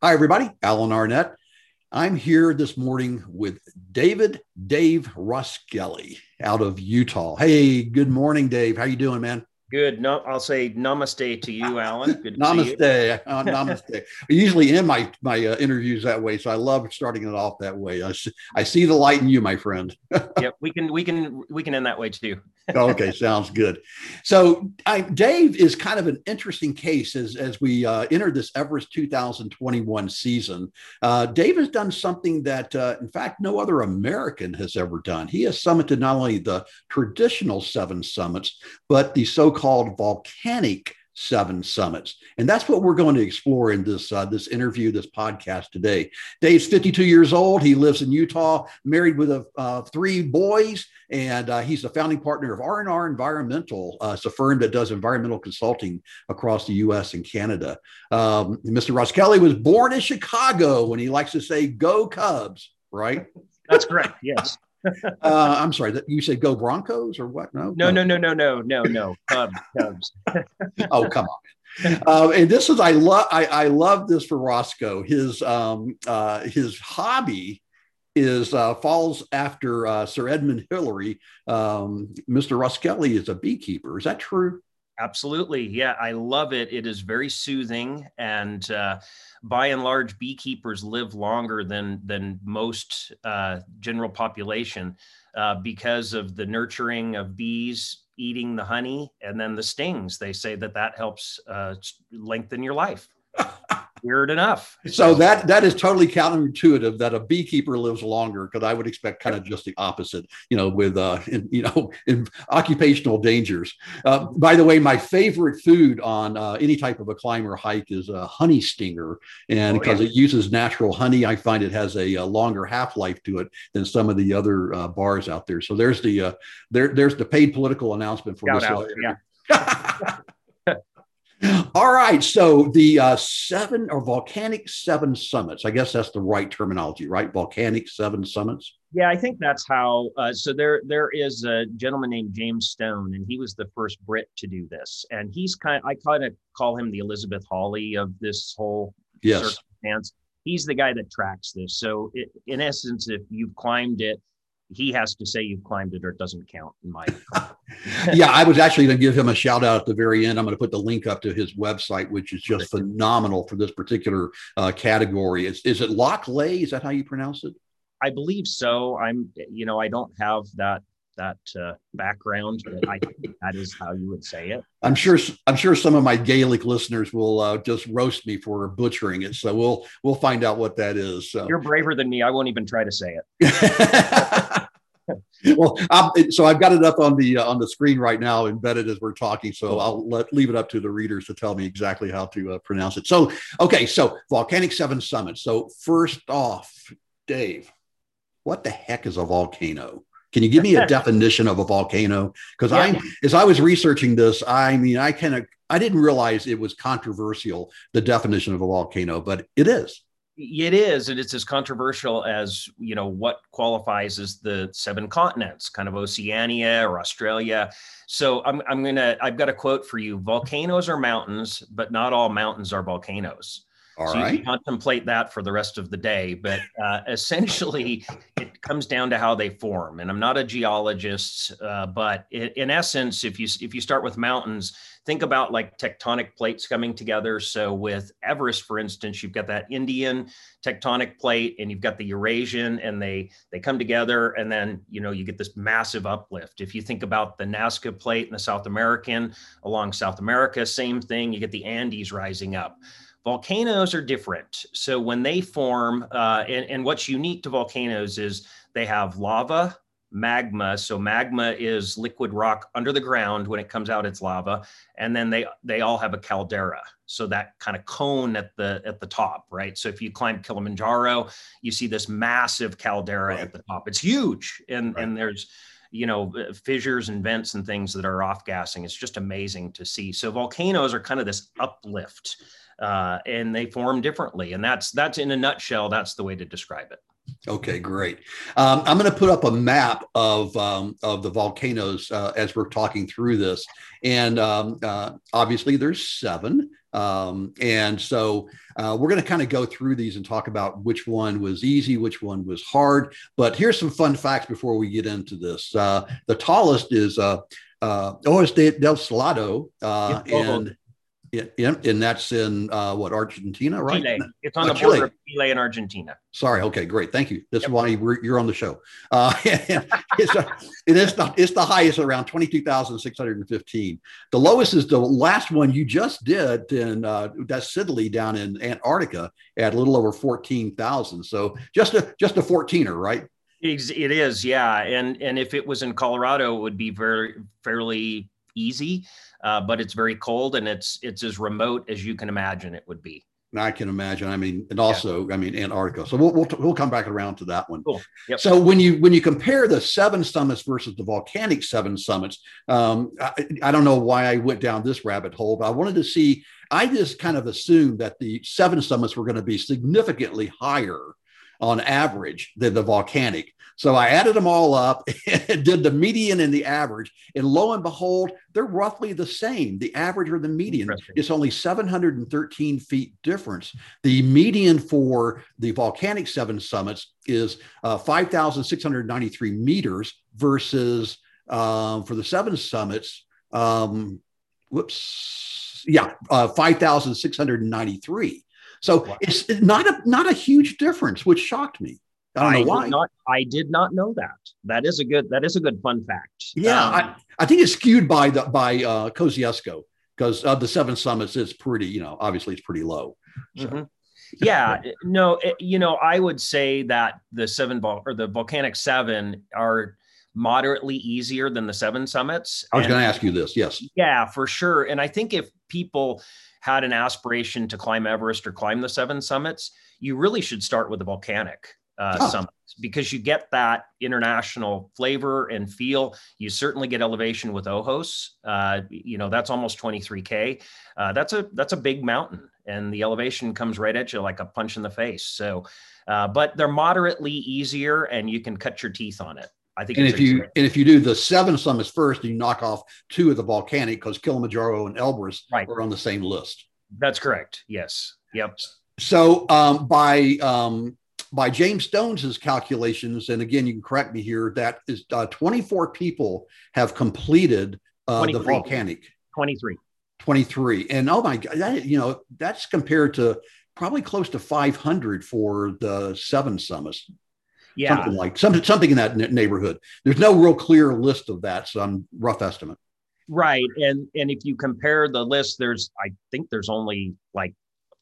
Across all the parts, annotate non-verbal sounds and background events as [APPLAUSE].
Hi, everybody. Alan Arnette. I'm here this morning with David Dave Roskelley out of Utah. Hey, good morning, Dave. How you doing, man? Good. No, I'll say namaste to you, [LAUGHS] Alan. Good namaste. Uh, namaste. I usually end my my uh, interviews that way, so I love starting it off that way. I, I see the light in you, my friend. [LAUGHS] yep, we can we can we can end that way too. Okay, sounds good. So, I, Dave is kind of an interesting case as as we uh, enter this Everest 2021 season. Uh, Dave has done something that, uh, in fact, no other American has ever done. He has summited not only the traditional seven summits, but the so called volcanic seven summits. And that's what we're going to explore in this uh, this interview this podcast today. Dave's 52 years old. He lives in utah married with a, uh, three boys and uh, he's the founding partner of r&r environmental uh, it's a firm that does environmental consulting across the us and canada. Um, mr Kelly was born in chicago when he likes to say go cubs right? That's correct yes uh, I'm sorry. That you said go Broncos or what? No, no, no, no, no, no, no, no. Cubs, Cubs. [LAUGHS] oh, come on. Uh, and this is I love I, I love this for Roscoe. His um, uh, his hobby is uh, falls after uh, Sir Edmund Hillary. Um, Mr. Roskelley is a beekeeper. Is that true? Absolutely. Yeah, I love it. It is very soothing. And uh, by and large, beekeepers live longer than, than most uh, general population uh, because of the nurturing of bees eating the honey and then the stings. They say that that helps uh, lengthen your life. Weird enough. So that that is totally counterintuitive that a beekeeper lives longer because I would expect kind of just the opposite, you know, with uh, [LAUGHS] in, you know, [LAUGHS] in occupational dangers. Uh, by the way, my favorite food on uh, any type of a climb or hike is a honey stinger, and oh, because yeah. it uses natural honey, I find it has a, a longer half life to it than some of the other uh, bars out there. So there's the uh, there there's the paid political announcement for Shout this. Out, yeah. [LAUGHS] All right. So the uh, seven or volcanic seven summits, I guess that's the right terminology, right? Volcanic seven summits. Yeah, I think that's how. Uh, so there, there is a gentleman named James Stone, and he was the first Brit to do this. And he's kind. I kind of call him the Elizabeth Hawley of this whole yes. circumstance. He's the guy that tracks this. So it, in essence, if you've climbed it, he has to say you've climbed it or it doesn't count in my [LAUGHS] yeah i was actually going to give him a shout out at the very end. I'm going to put the link up to his website which is just phenomenal for this particular uh, category. Is, is it loch ley is that how you pronounce it? I believe so. I'm you know i don't have that that uh, background, but I think that is how you would say it. I'm sure. I'm sure some of my Gaelic listeners will uh, just roast me for butchering it. So we'll we'll find out what that is. So. You're braver than me. I won't even try to say it. [LAUGHS] well, I'm, so I've got it up on the uh, on the screen right now, embedded as we're talking. So I'll let leave it up to the readers to tell me exactly how to uh, pronounce it. So, okay, so volcanic seven summits. So first off, Dave, what the heck is a volcano? Can you give me a definition of a volcano? Because yeah. I, as I was researching this, I mean, I kind of, I didn't realize it was controversial the definition of a volcano, but it is. It is, and it's as controversial as you know what qualifies as the seven continents, kind of Oceania or Australia. So I'm, I'm gonna, I've got a quote for you: "Volcanoes are mountains, but not all mountains are volcanoes." All so right. you can contemplate that for the rest of the day. But [LAUGHS] uh, essentially, it comes down to how they form. And I'm not a geologist, uh, but it, in essence, if you if you start with mountains, think about like tectonic plates coming together. So with Everest, for instance, you've got that Indian tectonic plate, and you've got the Eurasian, and they they come together, and then you know you get this massive uplift. If you think about the Nazca plate and the South American along South America, same thing. You get the Andes rising up. Volcanoes are different. So when they form, uh, and, and what's unique to volcanoes is they have lava, magma. So magma is liquid rock under the ground. When it comes out, it's lava, and then they they all have a caldera. So that kind of cone at the at the top, right? So if you climb Kilimanjaro, you see this massive caldera right. at the top. It's huge, and right. and there's you know fissures and vents and things that are off gassing. It's just amazing to see. So volcanoes are kind of this uplift uh, and they form differently. And that's that's in a nutshell. That's the way to describe it. Okay, great. Um, I'm going to put up a map of um, of the volcanoes uh, as we're talking through this, and um, uh, obviously there's seven. Um, and so uh, we're going to kind of go through these and talk about which one was easy, which one was hard. But here's some fun facts before we get into this. Uh, the tallest is uh, uh, Ojos del Salado, uh, and yeah, and that's in uh, what Argentina, right? Chile. It's on uh, the border of Chile and Argentina. Sorry. Okay, great. Thank you. That's yep. why you're on the show. Uh, [LAUGHS] it's a, it is the it's the highest around twenty two thousand six hundred and fifteen. The lowest is the last one you just did in uh, that's down in Antarctica at a little over fourteen thousand. So just a just a fourteener, right? It is, yeah. And and if it was in Colorado, it would be very fairly easy uh, but it's very cold and it's it's as remote as you can imagine it would be. I can imagine. I mean, and also, yeah. I mean, Antarctica. So we'll, we'll, we'll come back around to that one. Cool. Yep. So when you when you compare the seven summits versus the volcanic seven summits, um, I, I, don't know why I went down this rabbit hole, but I wanted to see. I just kind of assumed that the seven summits were going to be significantly higher on average than the volcanic. So I added them all up [LAUGHS] and did the median and the average. And lo and behold, they're roughly the same. The average or the median is only 713 feet difference. The median for the volcanic seven summits is uh, 5,693 meters versus um, for the seven summits, um, whoops, yeah, uh, 5,693. So wow. it's not a not a huge difference, which shocked me. I don't know I why. Did not, I did not know that. That is a good. That is a good fun fact. Yeah, um, I, I think it's skewed by the by uh, Kosciuszko because of the seven summits. It's pretty. You know, obviously it's pretty low. So. Mm-hmm. Yeah, [LAUGHS] no, it, you know, I would say that the seven vol- or the volcanic seven are moderately easier than the seven summits. I was going to ask you this. Yes. Yeah, for sure. And I think if people had an aspiration to climb Everest or climb the seven summits, you really should start with the volcanic uh, oh. summits because you get that international flavor and feel. You certainly get elevation with Ojos. Uh, you know that's almost 23k. Uh, that's a that's a big mountain, and the elevation comes right at you like a punch in the face. So, uh, but they're moderately easier, and you can cut your teeth on it. I think. And if you and if you do the seven summits first, you knock off two of the volcanic because Kilimanjaro and Elbrus right. are on the same list. That's correct. Yes. Yep. So um, by um, by James Stones's calculations, and again, you can correct me here, that is uh, 24 people have completed uh, the volcanic. 23. 23. And oh my God, that, you know, that's compared to probably close to 500 for the seven summits. Yeah. Something like something, something in that neighborhood. There's no real clear list of that. So I'm rough estimate. Right. And, and if you compare the list, there's, I think there's only like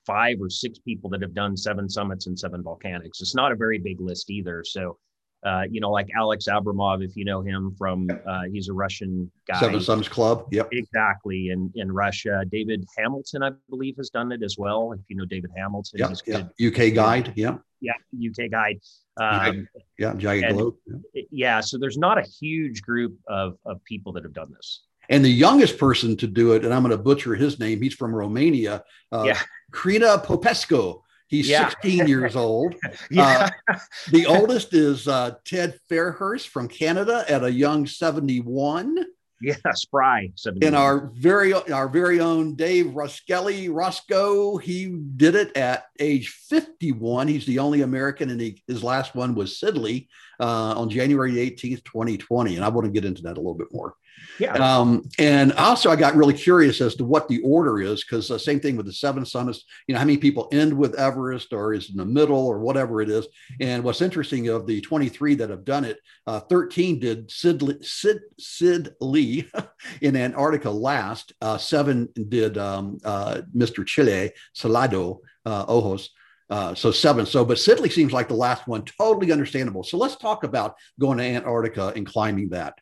five or six people that have done seven summits and seven volcanics. It's not a very big list either. So, uh, you know, like Alex Abramov, if you know him from, uh, he's a Russian guy. Seven Summits Club. Yep. Exactly. In, in Russia, David Hamilton, I believe, has done it as well. If you know David Hamilton, yeah, yeah. UK guide. Yeah. Yeah. UK guide. Um, yeah. Jagged Globe. Yeah. yeah. So there's not a huge group of, of people that have done this. And the youngest person to do it, and I'm going to butcher his name, he's from Romania, uh, yeah. Crina Popescu. He's yeah. 16 years [LAUGHS] old. yeah. Uh, the oldest is uh, Ted Fairhurst from Canada at a young 71. Yeah, spry. 71. And our very our very own Dave Roskelly Roscoe, he did it at age 51. He's the only American, and he, his last one was Sidley uh, on January 18th, 2020. And I want to get into that a little bit more. Yeah. Um, and also, I got really curious as to what the order is because the uh, same thing with the seven summits. You know, how many people end with Everest or is in the middle or whatever it is. And what's interesting of the 23 that have done it, uh, 13 did Sid, Sid, Sid Lee [LAUGHS] in Antarctica last. Uh, seven did um, uh, Mr. Chile, Salado, uh, Ojos. Uh, so seven. So, but Sidley seems like the last one. Totally understandable. So let's talk about going to Antarctica and climbing that.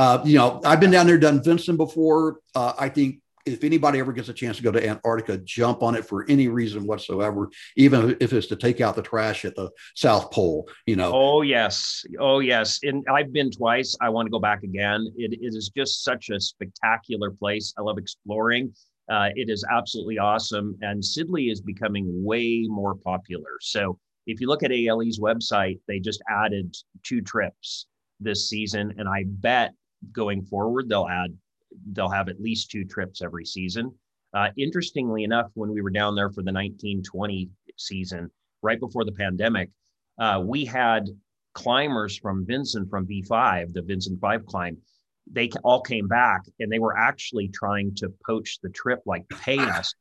Uh, you know, I've been down there, done Vinson before. Uh, I think if anybody ever gets a chance to go to Antarctica, jump on it for any reason whatsoever, even if it's to take out the trash at the South Pole, you know. Oh, yes. Oh, yes. And I've been twice. I want to go back again. It, it is just such a spectacular place. I love exploring. Uh, it is absolutely awesome. And Sidley is becoming way more popular. So if you look at ALE's website, they just added two trips this season. And I bet going forward, they'll add, they'll have at least two trips every season. Uh, interestingly enough, when we were down there for the 1920 season, right before the pandemic, uh, we had climbers from Vinson from V5, the Vinson 5 climb. They all came back and they were actually trying to poach the trip, like pay us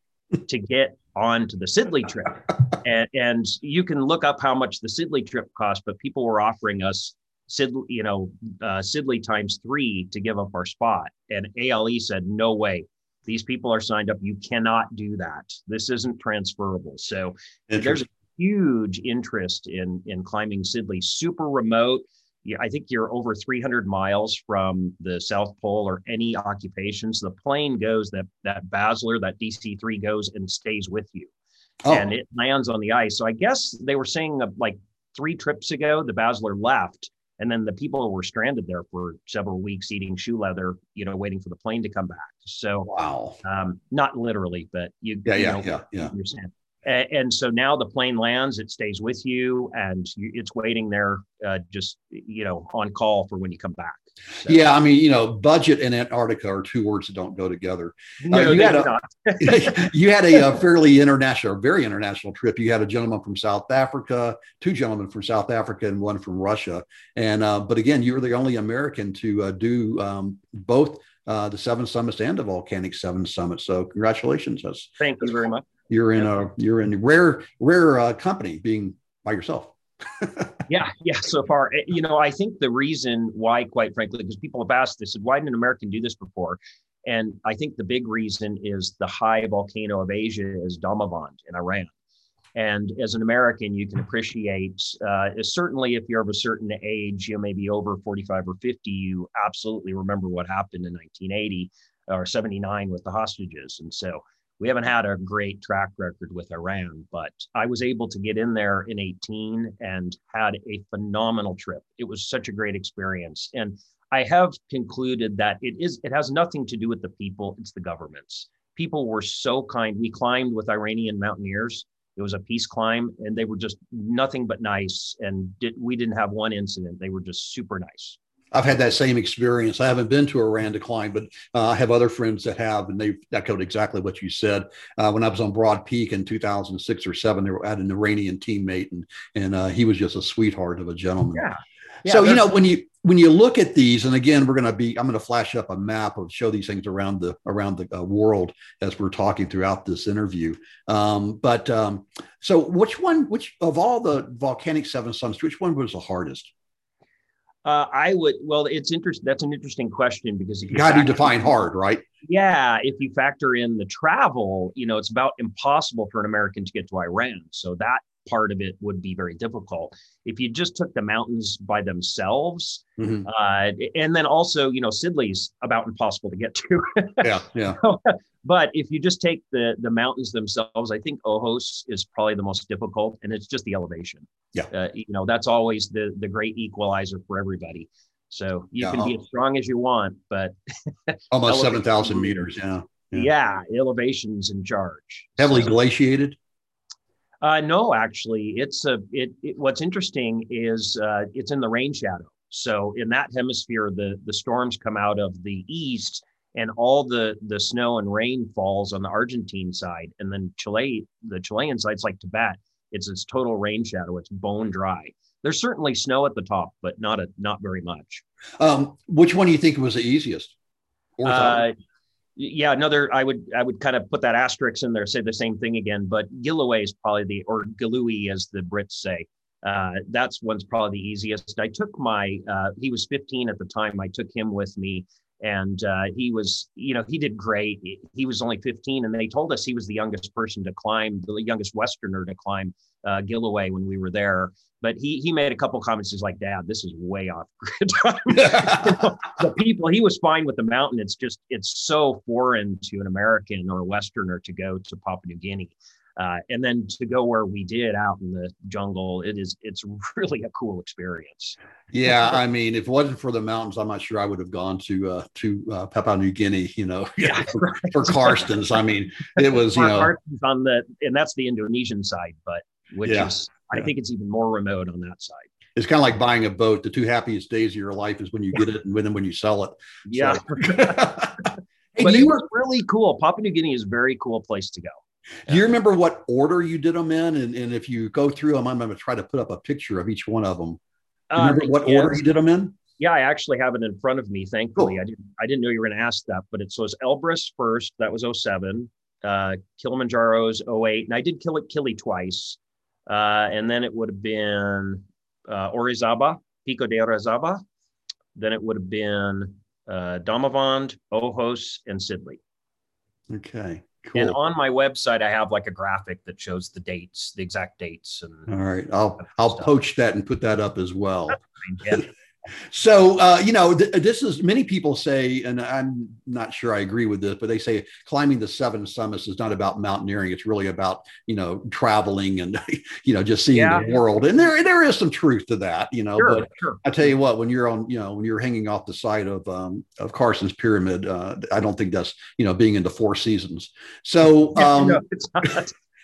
to get on to the Sidley trip. [LAUGHS] And, and you can look up how much the Sidley trip cost, but people were offering us Sidley, you know, uh, Sidley times three to give up our spot. And ALE said, no way. These people are signed up. You cannot do that. This isn't transferable. So there's a huge interest in in climbing Sidley. Super remote. I think you're over 300 miles from the South Pole or any occupations. The plane goes that that Basler, that DC-3 goes and stays with you, oh. and it lands on the ice. So I guess they were saying uh, like three trips ago, the Basler left, and then the people were stranded there for several weeks eating shoe leather you know waiting for the plane to come back. So wow. um, not literally but you yeah you yeah know, yeah yeah. understand and, so now the plane lands it stays with you and you, it's waiting there uh, just you know on call for when you come back so. Yeah, I mean, you know, budget and Antarctica are two words that don't go together. No, uh, [LAUGHS] you, had a, you had a, a fairly international, very international trip. You had a gentleman from South Africa, two gentlemen from South Africa, and one from Russia. And uh, but again, you were the only American to uh, do um, both uh, the Seven Summits and the Volcanic Seven Summits. So congratulations! That's, Thank you very much. You're in a you're in rare rare uh, company being by yourself [LAUGHS] yeah, yeah. So far, eh, you know, I think the reason why, quite frankly, because people have asked, they said, why didn't an American do this before? And I think the big reason is the high volcano of Asia is Damavand in Iran. And as an American, you can appreciate, uh, certainly if you're of a certain age, you may be over 45 or 50, you absolutely remember what happened in 1980 or 79 with the hostages. And so we haven't had a great track record with Iran, but I was able to get in there in 18 and had a phenomenal trip. It was such a great experience. And I have concluded that it is it has nothing to do with the people, it's the governments. People were so kind. We climbed with Iranian mountaineers. It was a peace climb and they were just nothing but nice and did, we didn't have one incident. They were just super nice. I've had that same experience. I haven't been to Iran to climb, but uh, I have other friends that have, and they've echoed exactly what you said. Uh, when I was on Broad Peak in 2006 or seven, they were at an Iranian teammate, and and uh, he was just a sweetheart of a gentleman. Yeah. yeah so you know when you when you look at these, and again, we're going to be I'm going to flash up a map of show these things around the around the uh, world as we're talking throughout this interview. Um, but um, so which one, which of all the volcanic seven summits, which one was the hardest? Uh, I would. Well, it's interesting. That's an interesting question because you got to define hard, right? Yeah, if you factor in the travel, you know, it's about impossible for an American to get to Iran. So that part of it would be very difficult. If you just took the mountains by themselves, mm-hmm. uh, and then also, you know, Sidley's about impossible to get to. [LAUGHS] yeah, yeah. but if you just take the the mountains themselves, I think Ojos is probably the most difficult, and it's just the elevation. Yeah, uh, you know, that's always the the great equalizer for everybody. So you yeah, can be as strong as you want, but almost [LAUGHS] seven thousand meters. Yeah. yeah. yeah, elevation's in charge. Heavily so, glaciated. Uh, no, actually, it's a. It, it what's interesting is uh, it's in the rain shadow. So in that hemisphere, the the storms come out of the east, and all the the snow and rain falls on the Argentine side, and then Chile, the Chilean side, it's like Tibet. It's its total rain shadow. It's bone dry. There's certainly snow at the top, but not a not very much. Um, which one do you think was the easiest? Uh, yeah, another I would I would kind of put that asterisk in there, say the same thing again. But Giluwe is probably the or Gilui as the Brits say. Uh, that's one's probably the easiest. I took my uh, he was 15 at the time. I took him with me, and uh, he was you know he did great. He was only 15, and they told us he was the youngest person to climb, the youngest Westerner to climb uh, Giluwe when we were there but he he made a couple comments. He's like, "Dad, this is way off [LAUGHS] grid." [LAUGHS] [LAUGHS] the people he was fine with the mountain. It's just it's so foreign to an American or a Westerner to go to Papua New Guinea, uh, and then to go where we did out in the jungle. It is it's really a cool experience. Yeah, I mean, if it wasn't for the mountains, I'm not sure I would have gone to uh, to uh, Papua New Guinea. You know, yeah, for, for Carstensz. I mean, it was you know Carstensz on the and that's the Indonesian side, but which yeah. is I think it's even more remote on that side. It's kind of like buying a boat. The two happiest days of your life is when you get it and when when you sell it. Yeah. So. [LAUGHS] [LAUGHS] but it was really cool. Papua New Guinea is a very cool place to go. Do you remember what order you did them in? And, and if you go through them, I'm going to try to put up a picture of each one of them. Uh, remember what yes. order you did them in? Yeah, I actually have it in front of me. Thankfully, cool. I didn't. I didn't know you were going to ask that, but it was Elbrus first. That was 07. Uh, Kilimanjaro's 08. and I did kill it Kili twice, uh, and then it would have been uh, Orizaba, Pico de Orizaba. Then it would have been uh, Damavand, Ojos, and Sidley. Okay. Cool. And on my website, I have like a graphic that shows the dates, the exact dates. And all right, I'll I'll poach that and put that up as well. [LAUGHS] So, uh, you know, th- this is many people say, and I'm not sure I agree with this, but they say climbing the seven summits is not about mountaineering. It's really about, you know, traveling and, [LAUGHS] you know, just seeing yeah. the world. And there, there is some truth to that, you know, sure, but sure. I tell you what, when you're on, you know, when you're hanging off the side of, um, of Carstensz pyramid, uh, I don't think that's, you know, being in the four seasons. So, um, no,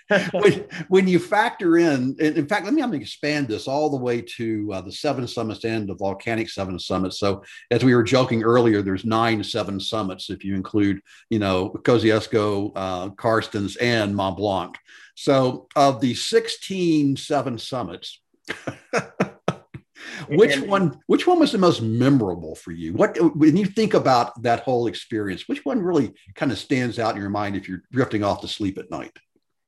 [LAUGHS] when, when, you factor in, in fact, let me, I'm going to expand this all the way to uh, the seven summits and the volcanic seven summits. So, as we were joking earlier, there's nine seven summits if you include, you know, Kosciuszko, uh, Carstensz, and Mont Blanc. So, of the 16 seven summits, [LAUGHS] which one which one was the most memorable for you what when you think about that whole experience which one really kind of stands out in your mind if you're drifting off to sleep at night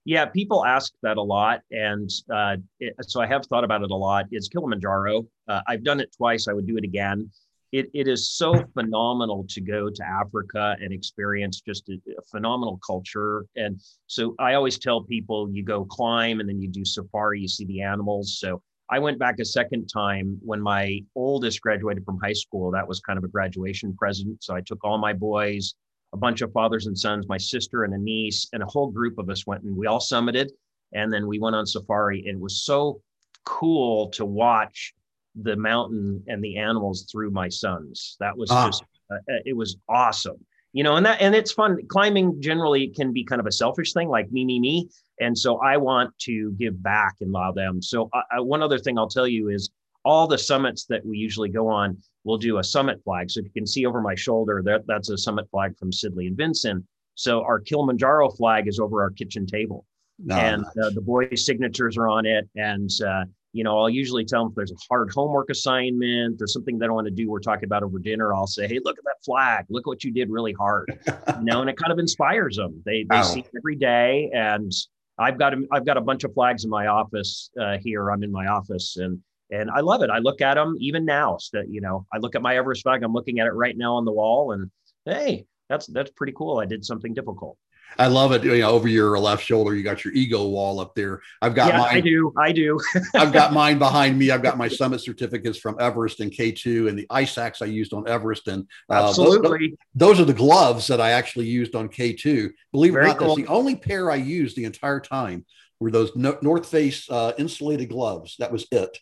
yeah, people ask that a lot, and uh, it, so I have thought about it a lot. It's Kilimanjaro. Uh, I've done it twice. I would do it again. It, it is so phenomenal to go to Africa and experience just a, a, phenomenal culture. And so I always tell people you go climb and then you do safari, you see the animals. So I went back a second time when my oldest graduated from high school. That was kind of a graduation present. So I took all my boys a bunch of fathers and sons, my sister and a niece, and a whole group of us went and we all summited. And then we went on safari. It was so cool to watch the mountain and the animals through my sons. That was ah. just, uh, uh, it was awesome. You know, and that, and it's fun. Climbing generally can be kind of a selfish thing, like me, me, me. And so I want to give back and allow them. So, uh, one other thing I'll tell you is all the summits that we usually go on, we'll do a summit flag. So if you can see over my shoulder, that, that's a summit flag from Sidley and Vinson. So our Kilimanjaro flag is over our kitchen table. Oh, and uh, the boys' signatures are on it. And, uh, you know, I'll usually tell them if there's a hard homework assignment, there's something they don't want to do, we're talking about over dinner. I'll say, hey, look at that flag. Look what you did really hard. you know, and it kind of inspires them. They, they see it every day. And I've got, a, I've got a bunch of flags in my office uh, here. I'm in my office and and I love it. I look at them even now. So, you know, I look at my Everest flag. I'm looking at it right now on the wall, and hey, that's that's pretty cool. I did something difficult. I love it. You know, over your left shoulder, you got your ego wall up there. I've got yeah, mine. I do. I do. [LAUGHS] I've got mine behind me. I've got my summit certificates from Everest and K2 and the ice axe I used on Everest. And uh, absolutely, those, those, are the gloves that I actually used on K2. Believe it or not, cool. that's the only pair I used the entire time were those no- North Face uh, insulated gloves. That was it.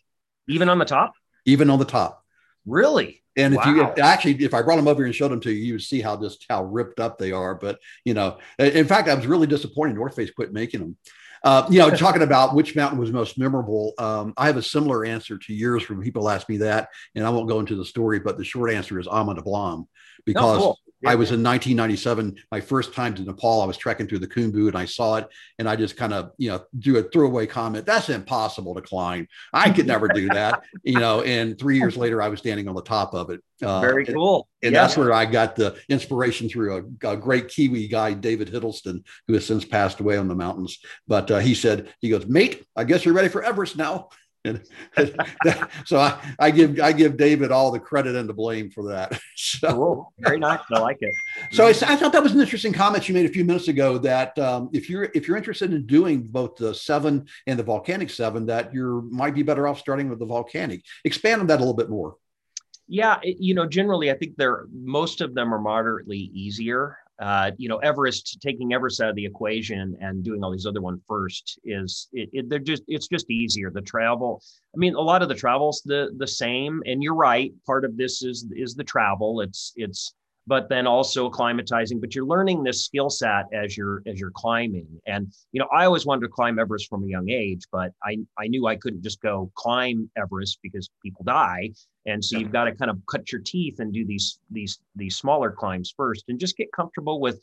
Even on the top? Even on the top. Really? And if wow. you actually, if I brought them over here and showed them to you, you would see how just how ripped up they are. But you know, in fact, I was really disappointed. North Face quit making them. Uh, you know, [LAUGHS] talking about which mountain was most memorable, um, I have a similar answer to yours when people ask me that, and I won't go into the story, but the short answer is Ama Dablam oh, because oh, cool. I was in 1997, my first time to Nepal. I was trekking through the Khumbu and I saw it, and I just kind of, you know, do a throwaway comment. That's impossible to climb. I could never do that, [LAUGHS] you know. And three years later, I was standing on the top of it. Uh, Very cool. And, and yeah. that's where I got the inspiration through a, a, great Kiwi guy, David Hiddleston, who has since passed away on the mountains. But uh, he said, he goes, mate, I guess you're ready for Everest now. So I, I, give I give David all the credit and the blame for that. [LAUGHS] So cool. very nice. I like it. So I, I, thought that was an interesting comment you made a few minutes ago. That um, if you're if you're interested in doing both the seven and the volcanic seven, that you might be better off starting with the volcanic. Expand on that a little bit more. Yeah, it, you know, generally, I think they're most of them are moderately easier uh, you know, Everest taking Everest out of the equation and doing all these other one first is it, it, they're just it's just easier. The travel, I mean, a lot of the travel's the the same. And you're right, part of this is is the travel. It's it's but then also acclimatizing. But you're learning this skill set as you're as you're climbing. And you know, I always wanted to climb Everest from a young age, but I I knew I couldn't just go climb Everest because people die. And so you've got to kind of cut your teeth and do these these these smaller climbs first, and just get comfortable with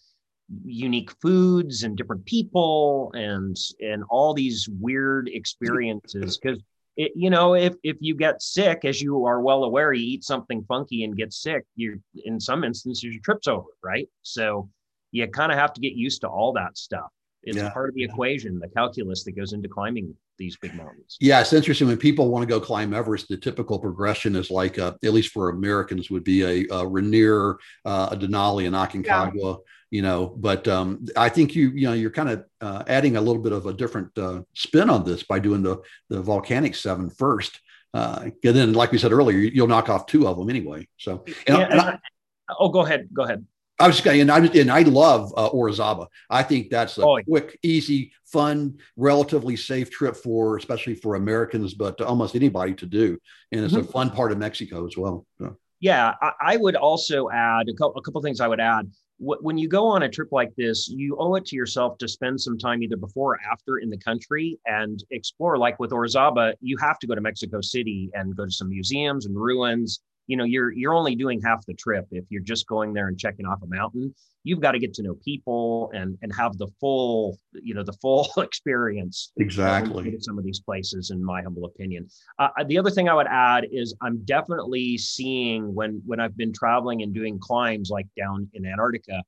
unique foods and different people and and all these weird experiences because it, you know, if if you get sick, as you are well aware, you eat something funky and get sick, you in some instances your trip's over, right? So you kind of have to get used to all that stuff. It's yeah. part of the equation, the calculus that goes into climbing these big mountains. Yeah, it's interesting when people want to go climb Everest. The typical progression is like, uh, at least for Americans, would be a, a Rainier, uh, a Denali, an Aconcagua. Yeah you know but um, i think you you know you're kind of uh, adding a little bit of a different uh, spin on this by doing the the volcanic seven first uh, and then like we said earlier you'll knock off two of them anyway so and, yeah, and I, oh go ahead go ahead I was just gonna, and I and I love uh, Orizaba. I think that's a oh, quick, easy, fun, relatively safe trip for, especially for Americans, but almost anybody to do. And it's mm-hmm. a fun part of Mexico as well. So. Yeah, I, I, would also add a couple, a couple things. I would add when you go on a trip like this, you owe it to yourself to spend some time either before or after in the country and explore. Like with Orizaba, you have to go to Mexico City and go to some museums and ruins you know you're you're only doing half the trip. If you're just going there and checking off a mountain you've got to get to know people and and have the full you know the full [LAUGHS] experience exactly. some of these places in my humble opinion. Uh, uh, the other thing i would add is i'm definitely seeing when when i've been traveling and doing climbs like down in antarctica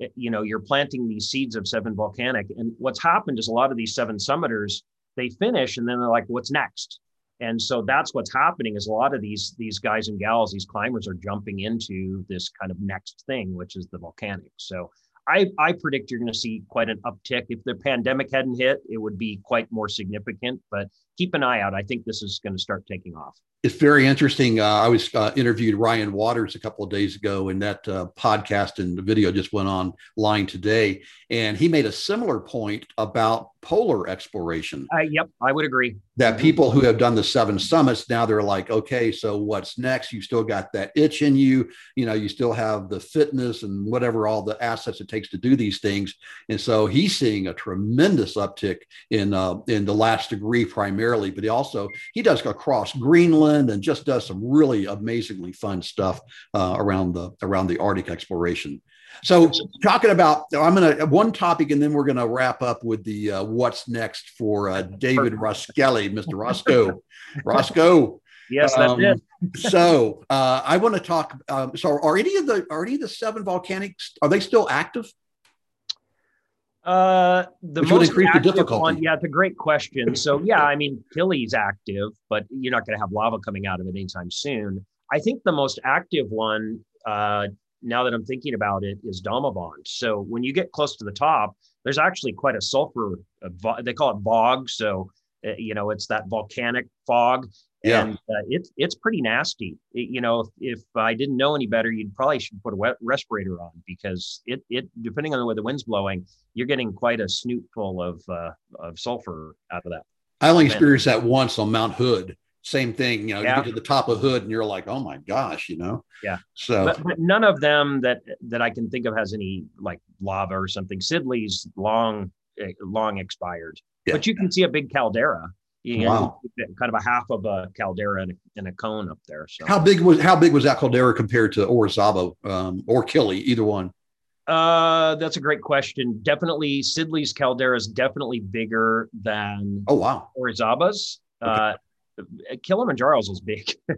eh, you know you're planting these seeds of seven volcanic and what's happened is a lot of these seven summiters they finish and then they're like what's next and so that's what's happening is a lot of these these guys and gals these climbers are jumping into this kind of next thing which is the volcanic. So i i predict you're going to see quite an uptick. If the pandemic hadn't hit it would be quite more significant but keep an eye out. I think this is going to start taking off it's very interesting. Uh, I was uh, interviewed Ryan Waters a couple of days ago, and that uh, podcast and the video just went online today. And he made a similar point about polar exploration. Uh, yep, I would agree. That mm-hmm. people who have done the seven summits now they're like, okay, so what's next? You still got that itch in you. You know, you still have the fitness and whatever all the assets it takes to do these things. And so he's seeing a tremendous uptick in uh, in the last degree primarily, but he also he does across Greenland and just does some really amazingly fun stuff uh, around the around the Arctic exploration. So, talking about, I'm going to one topic, and then we're going to wrap up with the uh, what's next for uh, David Roskelly, Mr. Roscoe. [LAUGHS] Roscoe. Yes, that's um, it. so, uh, I want to talk. Um, so, are any of the are any of the seven volcanics are they still active? Uh, the Which most increase the difficulty. One, yeah, it's a great question. So yeah, I mean, Kili's active, but you're not going to have lava coming out of it anytime soon. I think the most active one, uh, now that I'm thinking about it, is Damavand. So when you get close to the top, there's actually quite a sulfur. Uh, they call it bog. So uh, you know, it's that volcanic fog yeah. And uh, it's it's pretty nasty. It, you know, if, if, I didn't know any better, you'd probably should put a wet respirator on because it it depending on the way the wind's blowing, you're getting quite a snoot full of uh, of sulfur out of that. I only experienced that once on Mount Hood. Same thing, you know, yeah. you get to the top of Hood and you're like, oh my gosh, you know. Yeah. So, but, but none of them that that I can think of has any like lava or something. Sidley's long eh, long expired, yeah. but you can see a big caldera you wow. kind of a half of a caldera and a, and a, cone up there. So how big was how big was that caldera compared to Orizaba um, or Kili, either one? Uh, that's a great question. Definitely, Sidley's caldera is definitely bigger than oh wow Orizaba's. Okay. Uh, Kilimanjaro's is big. [LAUGHS]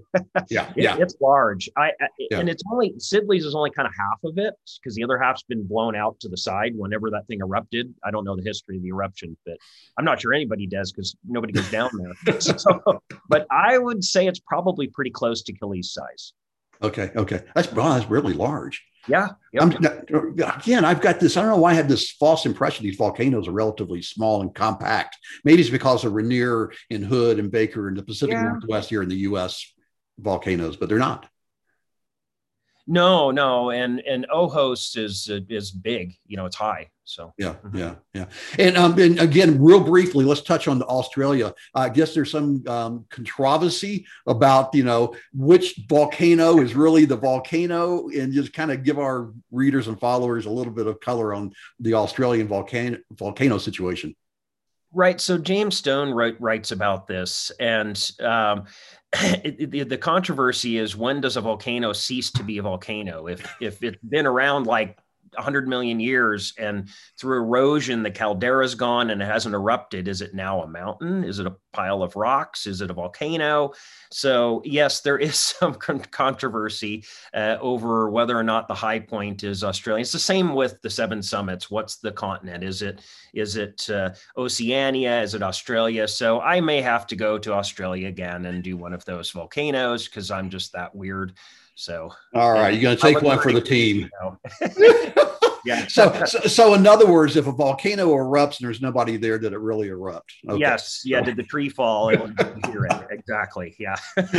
yeah, it, yeah, it's large. I, I yeah. and it's only Sidley's is only kind of half of it because the other half's been blown out to the side whenever that thing erupted. I don't know the history of the eruption, but I'm not sure anybody does because nobody goes down there. [LAUGHS] [LAUGHS] so, but I would say it's probably pretty close to Kili's size. Okay, okay, that's well, that's really large. Yeah. Yep. again, I've got this. I don't know why I had this false impression these volcanoes are relatively small and compact. Maybe it's because of Rainier and Hood and Baker and the Pacific yeah. Northwest here in the U.S. volcanoes, but they're not. No, no, and and Ojos is is big. You know, it's high. So yeah, mm-hmm. yeah, yeah. And um, and again, real briefly, let's touch on Australia. I guess there's some um, controversy about you know which volcano is really the volcano, and just kind of give our readers and followers a little bit of color on the Australian volcano volcano situation. Right. So James Stone wrote, writes about this, and um, [CLEARS THROAT] the controversy is when does a volcano cease to be a volcano? If if it's been around like 100 million years and through erosion the caldera's gone and it hasn't erupted. Is it now a mountain? Is it a pile of rocks? Is it a volcano? So yes there is [LAUGHS] some controversy uh, over whether or not the high point is australia. It's the same with the seven summits. What's the continent? Is it is it uh, oceania? Is it australia? So i may have to go to australia again and do one of those volcanoes because i'm just that weird so, all right, you're going to take one for the team. [LAUGHS] [LAUGHS] yeah. So, so, so, in other words, if a volcano erupts and there's nobody there, did it really erupt? Okay. Yes. Yeah. So. Did the tree fall? [LAUGHS] exactly. Yeah.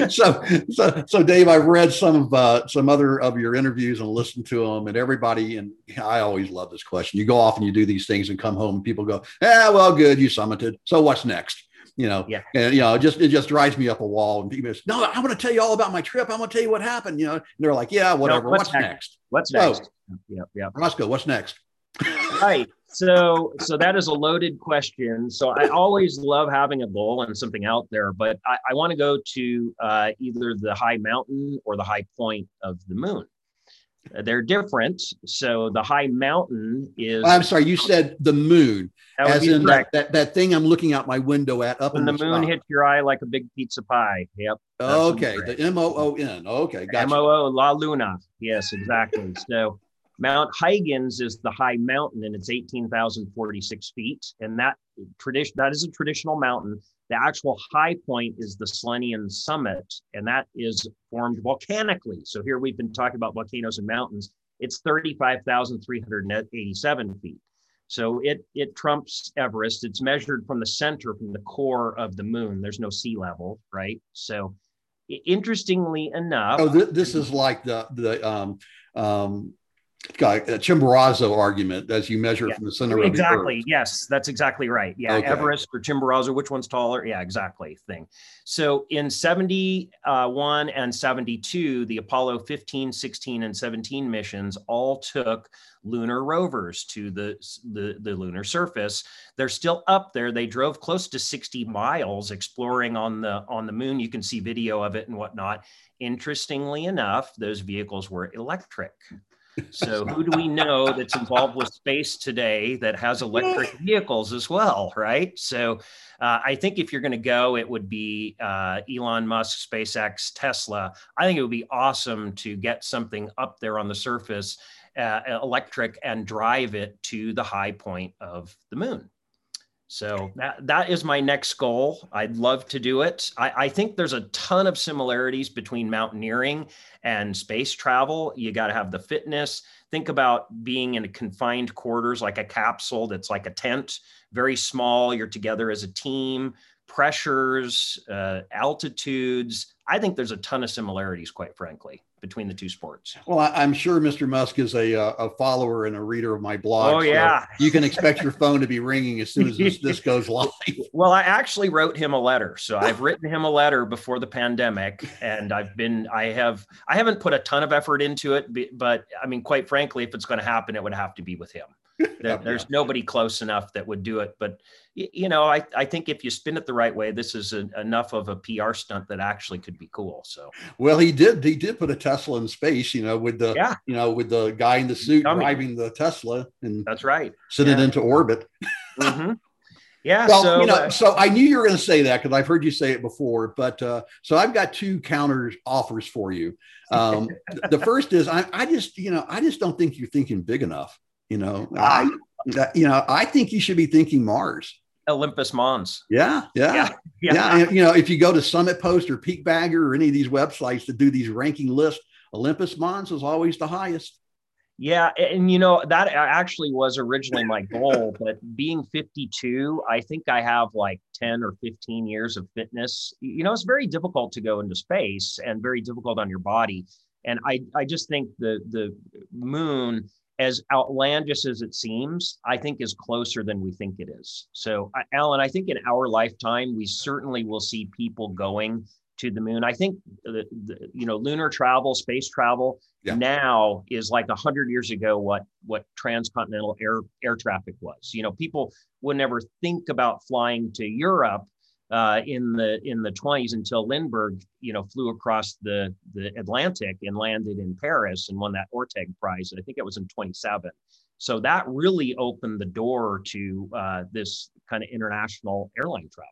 so, so, so, Dave, I've read some of uh, some other of your interviews and listened to them, and everybody. And I always love this question. You go off and you do these things, and come home, and people go, "Ah, well, good, you summited. So what's next?" You know, yeah. and you know, just it just drives me up a wall. And people say, no, I want to tell you all about my trip. I'm going to tell you what happened. You know, and they're like, yeah, whatever. No, what's, what's, next? next? What's next? Oh, yeah, yeah. Roscoe, what's next? right. So, so that is a loaded question. So I always love having a goal and something out there, but I, I want to go to uh, either the high mountain or the high point of the moon. They're different. So the high mountain is. I'm sorry, you said the moon, as in that, that, that thing I'm looking out my window at up when in the, the moon hits your eye like a big pizza pie. Yep. Okay, the M O O N. Okay, gotcha. M O O La Luna. Yes, exactly. [LAUGHS] so Mount Huygens is the high mountain, and it's 18,046 feet, and that tradition that is a traditional mountain the actual high point is the Selenian summit, and that is formed volcanically. So here we've been talking about volcanoes and mountains. It's 35,387 feet. So it it trumps Everest. It's measured from the center, from the core of the moon. There's no sea level, right? So interestingly enough, oh, th- this is like the the um, um, a Chimborazo argument as you measure yeah. from the center exactly. The earth. Exactly. yes, that's exactly right. Yeah, okay. Everest or Chimborazo, which one's taller? Yeah, exactly. Thing. So in 71 and 72, the Apollo 15, 16, and 17 missions all took lunar rovers to the, the, the lunar surface. They're still up there. They drove close to 60 miles exploring on the on the moon. You can see video of it and whatnot. Interestingly enough, those vehicles were electric. So who do we know that's involved with space today that has electric [LAUGHS] vehicles as well, right? So uh, I think if you're going to go, it would be uh, Elon Musk, SpaceX, Tesla. I think it would be awesome to get something up there on the surface, uh, electric, and drive it to the high point of the moon. So that, that is my next goal. I'd love to do it. I, I think there's a ton of similarities between mountaineering and space travel. You got to have the fitness. Think about being in a confined quarters like a capsule that's like a tent, very small. You're together as a team, pressures, uh, altitudes. I think there's a ton of similarities, quite frankly between the two sports. Well, I, am sure Mr. Musk is a, uh, a follower and a reader of my blog. Oh, yeah. So you can expect your phone to be ringing as soon as this, this [LAUGHS] goes live. Well, I actually wrote him a letter. So I've written him a letter before the pandemic and I've been, I have, I haven't put a ton of effort into it, but I mean, quite frankly, if it's going to happen, it would have to be with him. [LAUGHS] There, there's nobody close enough that would do it. But you know, I, I think if you spin it the right way, this is a, enough of a PR stunt that actually could be cool. So, well, he did he did put a Tesla in space, you know, with the yeah. you know with the guy in the suit driving the Tesla, and that's right, send yeah. it into orbit. [LAUGHS] Mm-hmm. Yeah. Well, so, you know, uh, so I knew you were going to say that because I've heard you say it before. But uh, so I've got two counter offers for you. Um, [LAUGHS] the first is I, I just, you know, I just don't think you're thinking big enough. You know, I, ah. you know, I think you should be thinking Mars. Olympus Mons. Yeah, yeah, yeah. yeah. yeah. And, you know, if you go to Summit Post or Peak Bagger or any of these websites that do these ranking lists, Olympus Mons is always the highest. Yeah, and you know that uh, actually was originally my goal, but being 52, I think I have like 10 or 15 years of fitness. You know, it's very difficult to go into space and very difficult on your body And I, I just think the the moon, as outlandish as it seems, I think is closer than we think it is. So, Alan, I think in our lifetime, we certainly will see people going to the moon. I think the, the you know lunar travel, space travel yeah. now is like a hundred years ago what what transcontinental air air traffic was. You know, people would never think about flying to Europe uh, in the in the 20s until Lindbergh, you know, flew across the the Atlantic and landed in Paris and won that Orteig Prize. I think it was in 27. So that really opened the door to uh, this kind of international airline travel.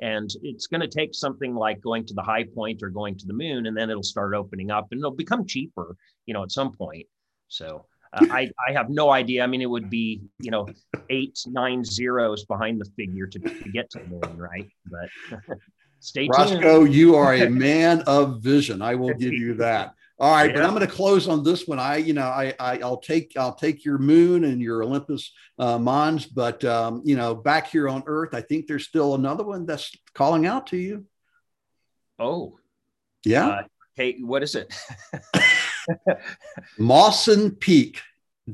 And it's going to take something like going to the high point or going to the moon, and then it'll start opening up and it'll become cheaper, you know, at some point. So uh, I, I have no idea. I mean, it would be, you know, eight, nine zeros behind the figure to, to get to the moon, right? But [LAUGHS] stay Roscoe, tuned. Roscoe, you are a man of vision. I will give you that. All right, yeah. but I'm going to close on this one. I, you know, I, I will take I'll take your moon and your Olympus uh, Mons, but um, you know, back here on Earth, I think there's still another one that's calling out to you. Oh, yeah. Uh, hey, what is it? [LAUGHS] [LAUGHS] Mawson Peak,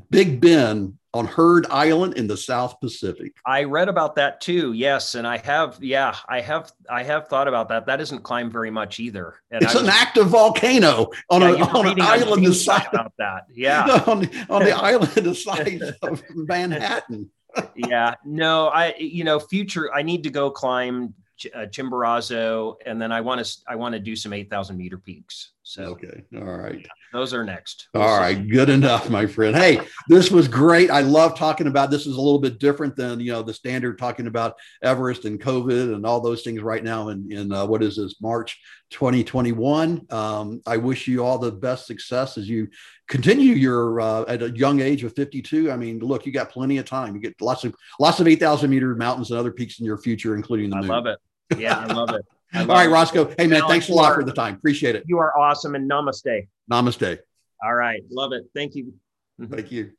Big Ben on Heard Island in the South Pacific. I read about that too. Yes, and I have. Yeah, I have. I have thought about that. That isn't climbed very much either. And it's was, an active volcano on, yeah, a, on an island the size about that. [LAUGHS] Yeah, on the, on the [LAUGHS] island the size of Manhattan. yeah, no, I. You know, future. I need to go climb uh, Chimborazo, and then I want to I want to do some eight thousand meter peaks. So okay, all right, those are next. We'll all see. right, good enough, my friend. Hey, this was great. I love talking about this. Is a little bit different than you know the standard talking about Everest and COVID and all those things right now. In in uh, what is this March 2021? Um, I wish you all the best success as you continue your uh, at a young age of 52 i mean look you got plenty of time you get lots of lots of 8000 meter mountains and other peaks in your future including the moon. i love it yeah i love it all right roscoe. Hey man thanks a lot for the time. Appreciate it. You are awesome and namaste. Namaste. All right love it. Thank you. Thank you